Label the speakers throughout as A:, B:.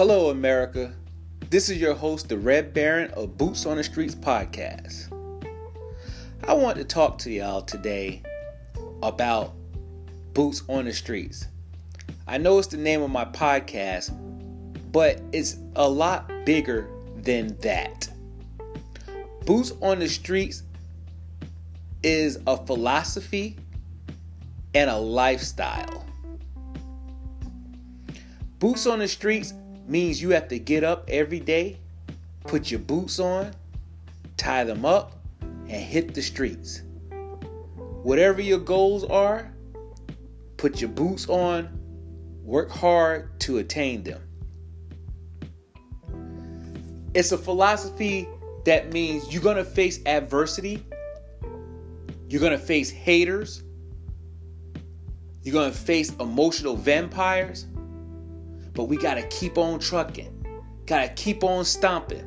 A: Hello, America. This is your host, the Red Baron of Boots on the Streets podcast. I want to talk to y'all today about Boots on the Streets. I know it's the name of my podcast, but it's a lot bigger than that. Boots on the Streets is a philosophy and a lifestyle. Boots on the streets means you have to get up every day, put your boots on, tie them up, and hit the streets. Whatever your goals are, put your boots on, work hard to attain them. It's a philosophy that means you're going to face adversity, you're going to face haters, you're going to face emotional vampires, but we got to keep on trucking. Got to keep on stomping.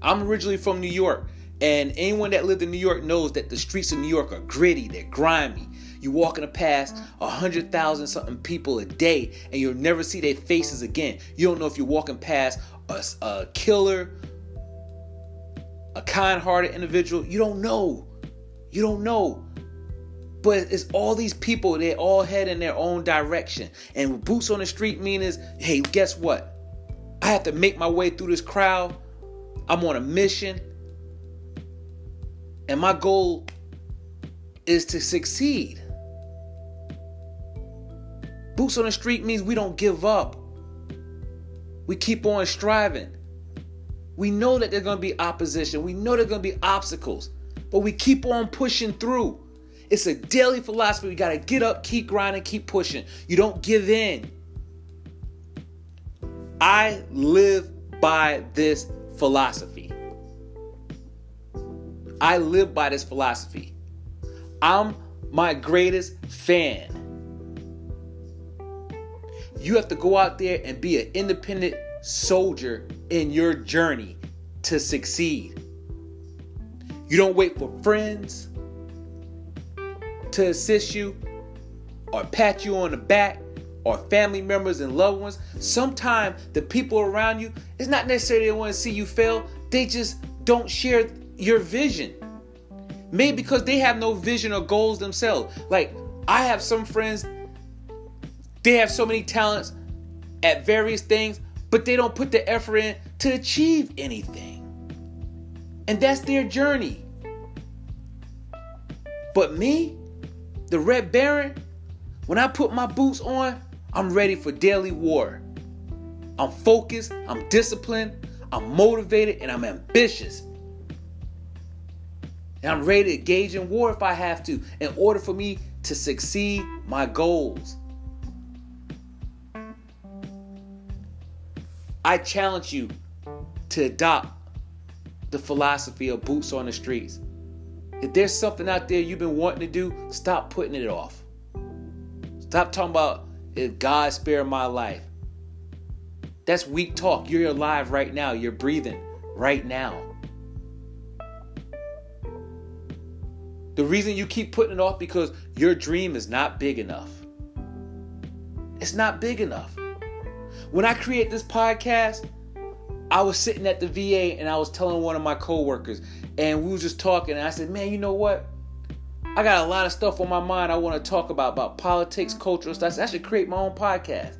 A: I'm originally from New York, and anyone that lived in New York knows that the streets of New York are gritty, they're grimy. You walking past a hundred thousand something people a day, and you'll never see their faces again. You don't know if you're walking past a, a killer, a kind-hearted individual. You don't know. You don't know. But it's all these people, they all head in their own direction. And boots on the street means, hey, guess what? I have to make my way through this crowd. I'm on a mission. And my goal is to succeed. Boots on the street means we don't give up. We keep on striving. We know that there's going to be opposition. We know there's going to be obstacles, but we keep on pushing through. It's a daily philosophy. We got to get up, keep grinding, keep pushing. You don't give in. I live by this philosophy. I live by this philosophy. I'm my greatest fan. You have to go out there and be an independent soldier in your journey to succeed. You don't wait for friends to assist you or pat you on the back or family members and loved ones. Sometimes the people around you, it's not necessarily they want to see you fail, they just don't share your vision. Maybe because they have no vision or goals themselves. Like, I have some friends, they have so many talents at various things, but they don't put the effort in to achieve anything. And that's their journey. But me, the Red Baron, when I put my boots on, I'm ready for daily war. I'm focused, I'm disciplined, I'm motivated, and I'm ambitious. And I'm ready to engage in war if I have to, in order for me to succeed my goals. I challenge you to adopt the philosophy of boots on the streets. If there's something out there you've been wanting to do, stop putting it off. Stop talking about if God spare my life. That's weak talk. You're alive right now. You're breathing right now. The reason you keep putting it off because your dream is not big enough. It's not big enough. When I create this podcast, I was sitting at the VA and I was telling one of my coworkers, and we was just talking, and I said, "Man, you know what? I got a lot of stuff on my mind I want to talk about about politics, cultural stuff. I should create my own podcast."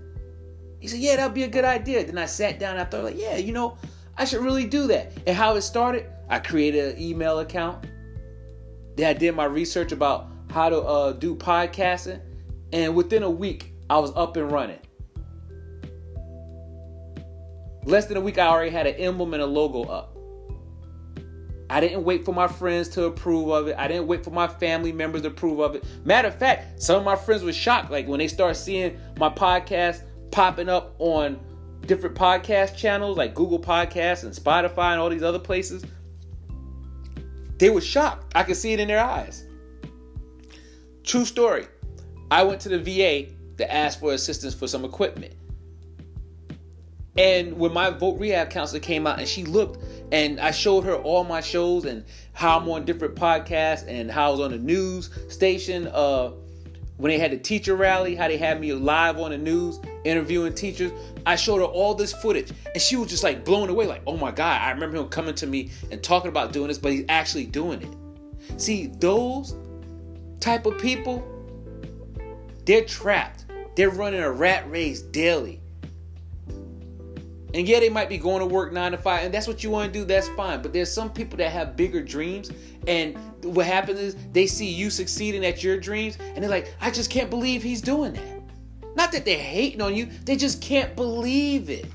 A: He said, "Yeah, that'd be a good idea." Then I sat down and I thought, like, "Yeah, you know, I should really do that." And how it started, I created an email account. Then I did my research about how to uh, do podcasting, and within a week, I was up and running. Less than a week, I already had an emblem and a logo up. I didn't wait for my friends to approve of it. I didn't wait for my family members to approve of it. Matter of fact, some of my friends were shocked. Like when they start seeing my podcast popping up on different podcast channels like Google Podcasts and Spotify and all these other places, they were shocked. I could see it in their eyes. True story. I went to the VA to ask for assistance for some equipment. And when my voc rehab counselor came out and she looked and I showed her all my shows and how I'm on different podcasts and how I was on the news station uh, when they had the teacher rally, how they had me live on the news interviewing teachers. I showed her all this footage and she was just like blown away, like, oh my God, I remember him coming to me and talking about doing this, but he's actually doing it. See, those type of people, they're trapped. They're running a rat race daily. And yeah, they might be going to work nine to five, and that's what you want to do, that's fine. But there's some people that have bigger dreams, and what happens is they see you succeeding at your dreams, and they're like, I just can't believe he's doing that. Not that they're hating on you, they just can't believe it.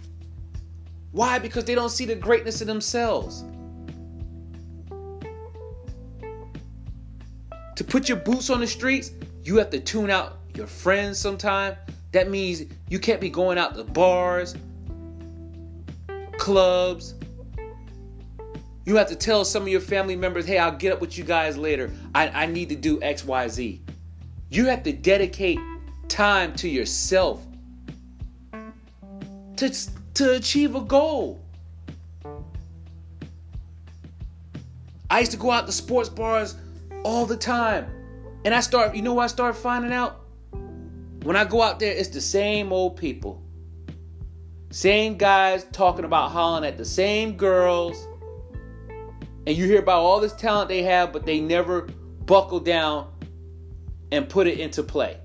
A: Why? Because they don't see the greatness in themselves. To put your boots on the streets, you have to tune out your friends sometime. That means you can't be going out to bars, clubs. You have to tell some of your family members, hey, I'll get up with you guys later. I, I need to do XYZ. You have to dedicate time to yourself to, to achieve a goal. I used to go out to sports bars all the time. And I start, you know what I start finding out? When I go out there, it's the same old people. Same guys talking about hollering at the same girls. And you hear about all this talent they have, but they never buckle down and put it into play.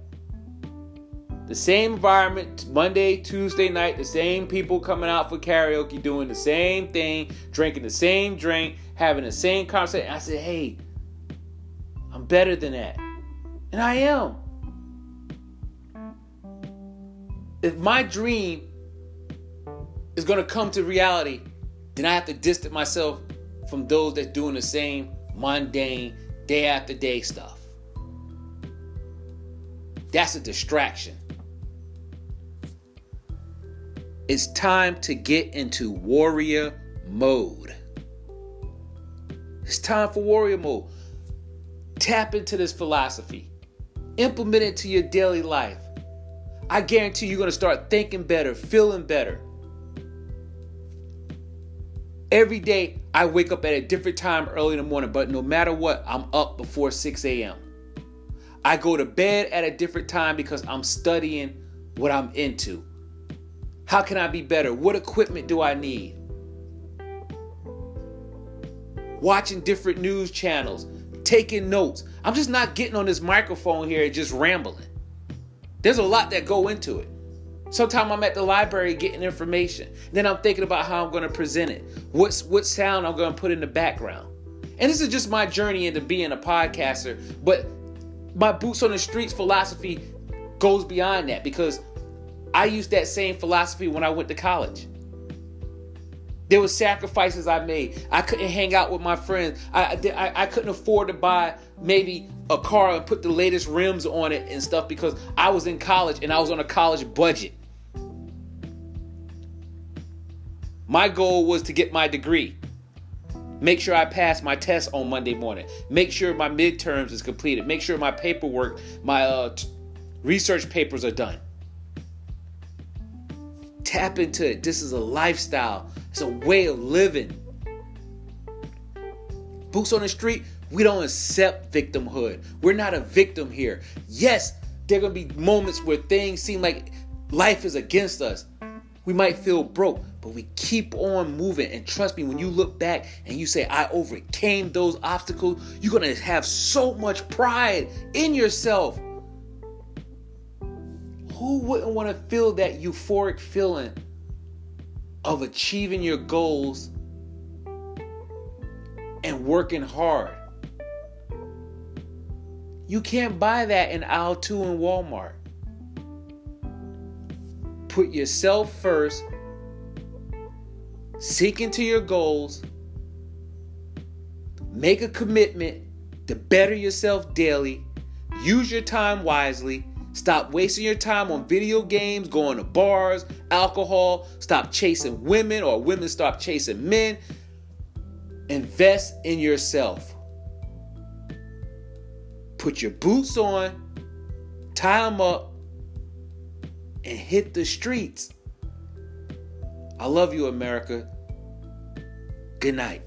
A: The same environment, Monday, Tuesday night, the same people coming out for karaoke, doing the same thing, drinking the same drink, having the same conversation. I said, hey, I'm better than that. And I am. If my dream is going to come to reality, then I have to distance myself from those that doing the same mundane day after day stuff. That's a distraction. It's time to get into warrior mode. It's time for warrior mode. Tap into this philosophy. Implement it to your daily life. I guarantee you're going to start thinking better, feeling better. Every day I wake up at a different time early in the morning, but no matter what, I'm up before 6 a.m. I go to bed at a different time because I'm studying what I'm into. How can I be better? What equipment do I need? Watching different news channels, taking notes. I'm just not getting on this microphone here and just rambling. There's a lot that go into it. Sometimes I'm at the library getting information. Then I'm thinking about how I'm going to present it. What's what sound I'm going to put in the background. And this is just my journey into being a podcaster, but my boots on the streets philosophy goes beyond that because I used that same philosophy when I went to college. There were sacrifices I made. I couldn't hang out with my friends. I, I, I couldn't afford to buy maybe a car and put the latest rims on it and stuff because I was in college and I was on a college budget. My goal was to get my degree. Make sure I pass my test on Monday morning. Make sure my midterms is completed. Make sure my paperwork, my uh, t- research papers are done. Tap into it. This is a lifestyle. It's a way of living. Boots on the street, we don't accept victimhood. We're not a victim here. Yes, there are going to be moments where things seem like life is against us. We might feel broke, but we keep on moving. And trust me, when you look back and you say, I overcame those obstacles, you're going to have so much pride in yourself. Who wouldn't want to feel that euphoric feeling of achieving your goals and working hard? You can't buy that in aisle two in Walmart. Put yourself first, seek into your goals, make a commitment to better yourself daily, use your time wisely, stop wasting your time on video games, going to bars, alcohol, stop chasing women or women stop chasing men. Invest in yourself. Put your boots on, tie them up, and hit the streets. I love you, America. Good night.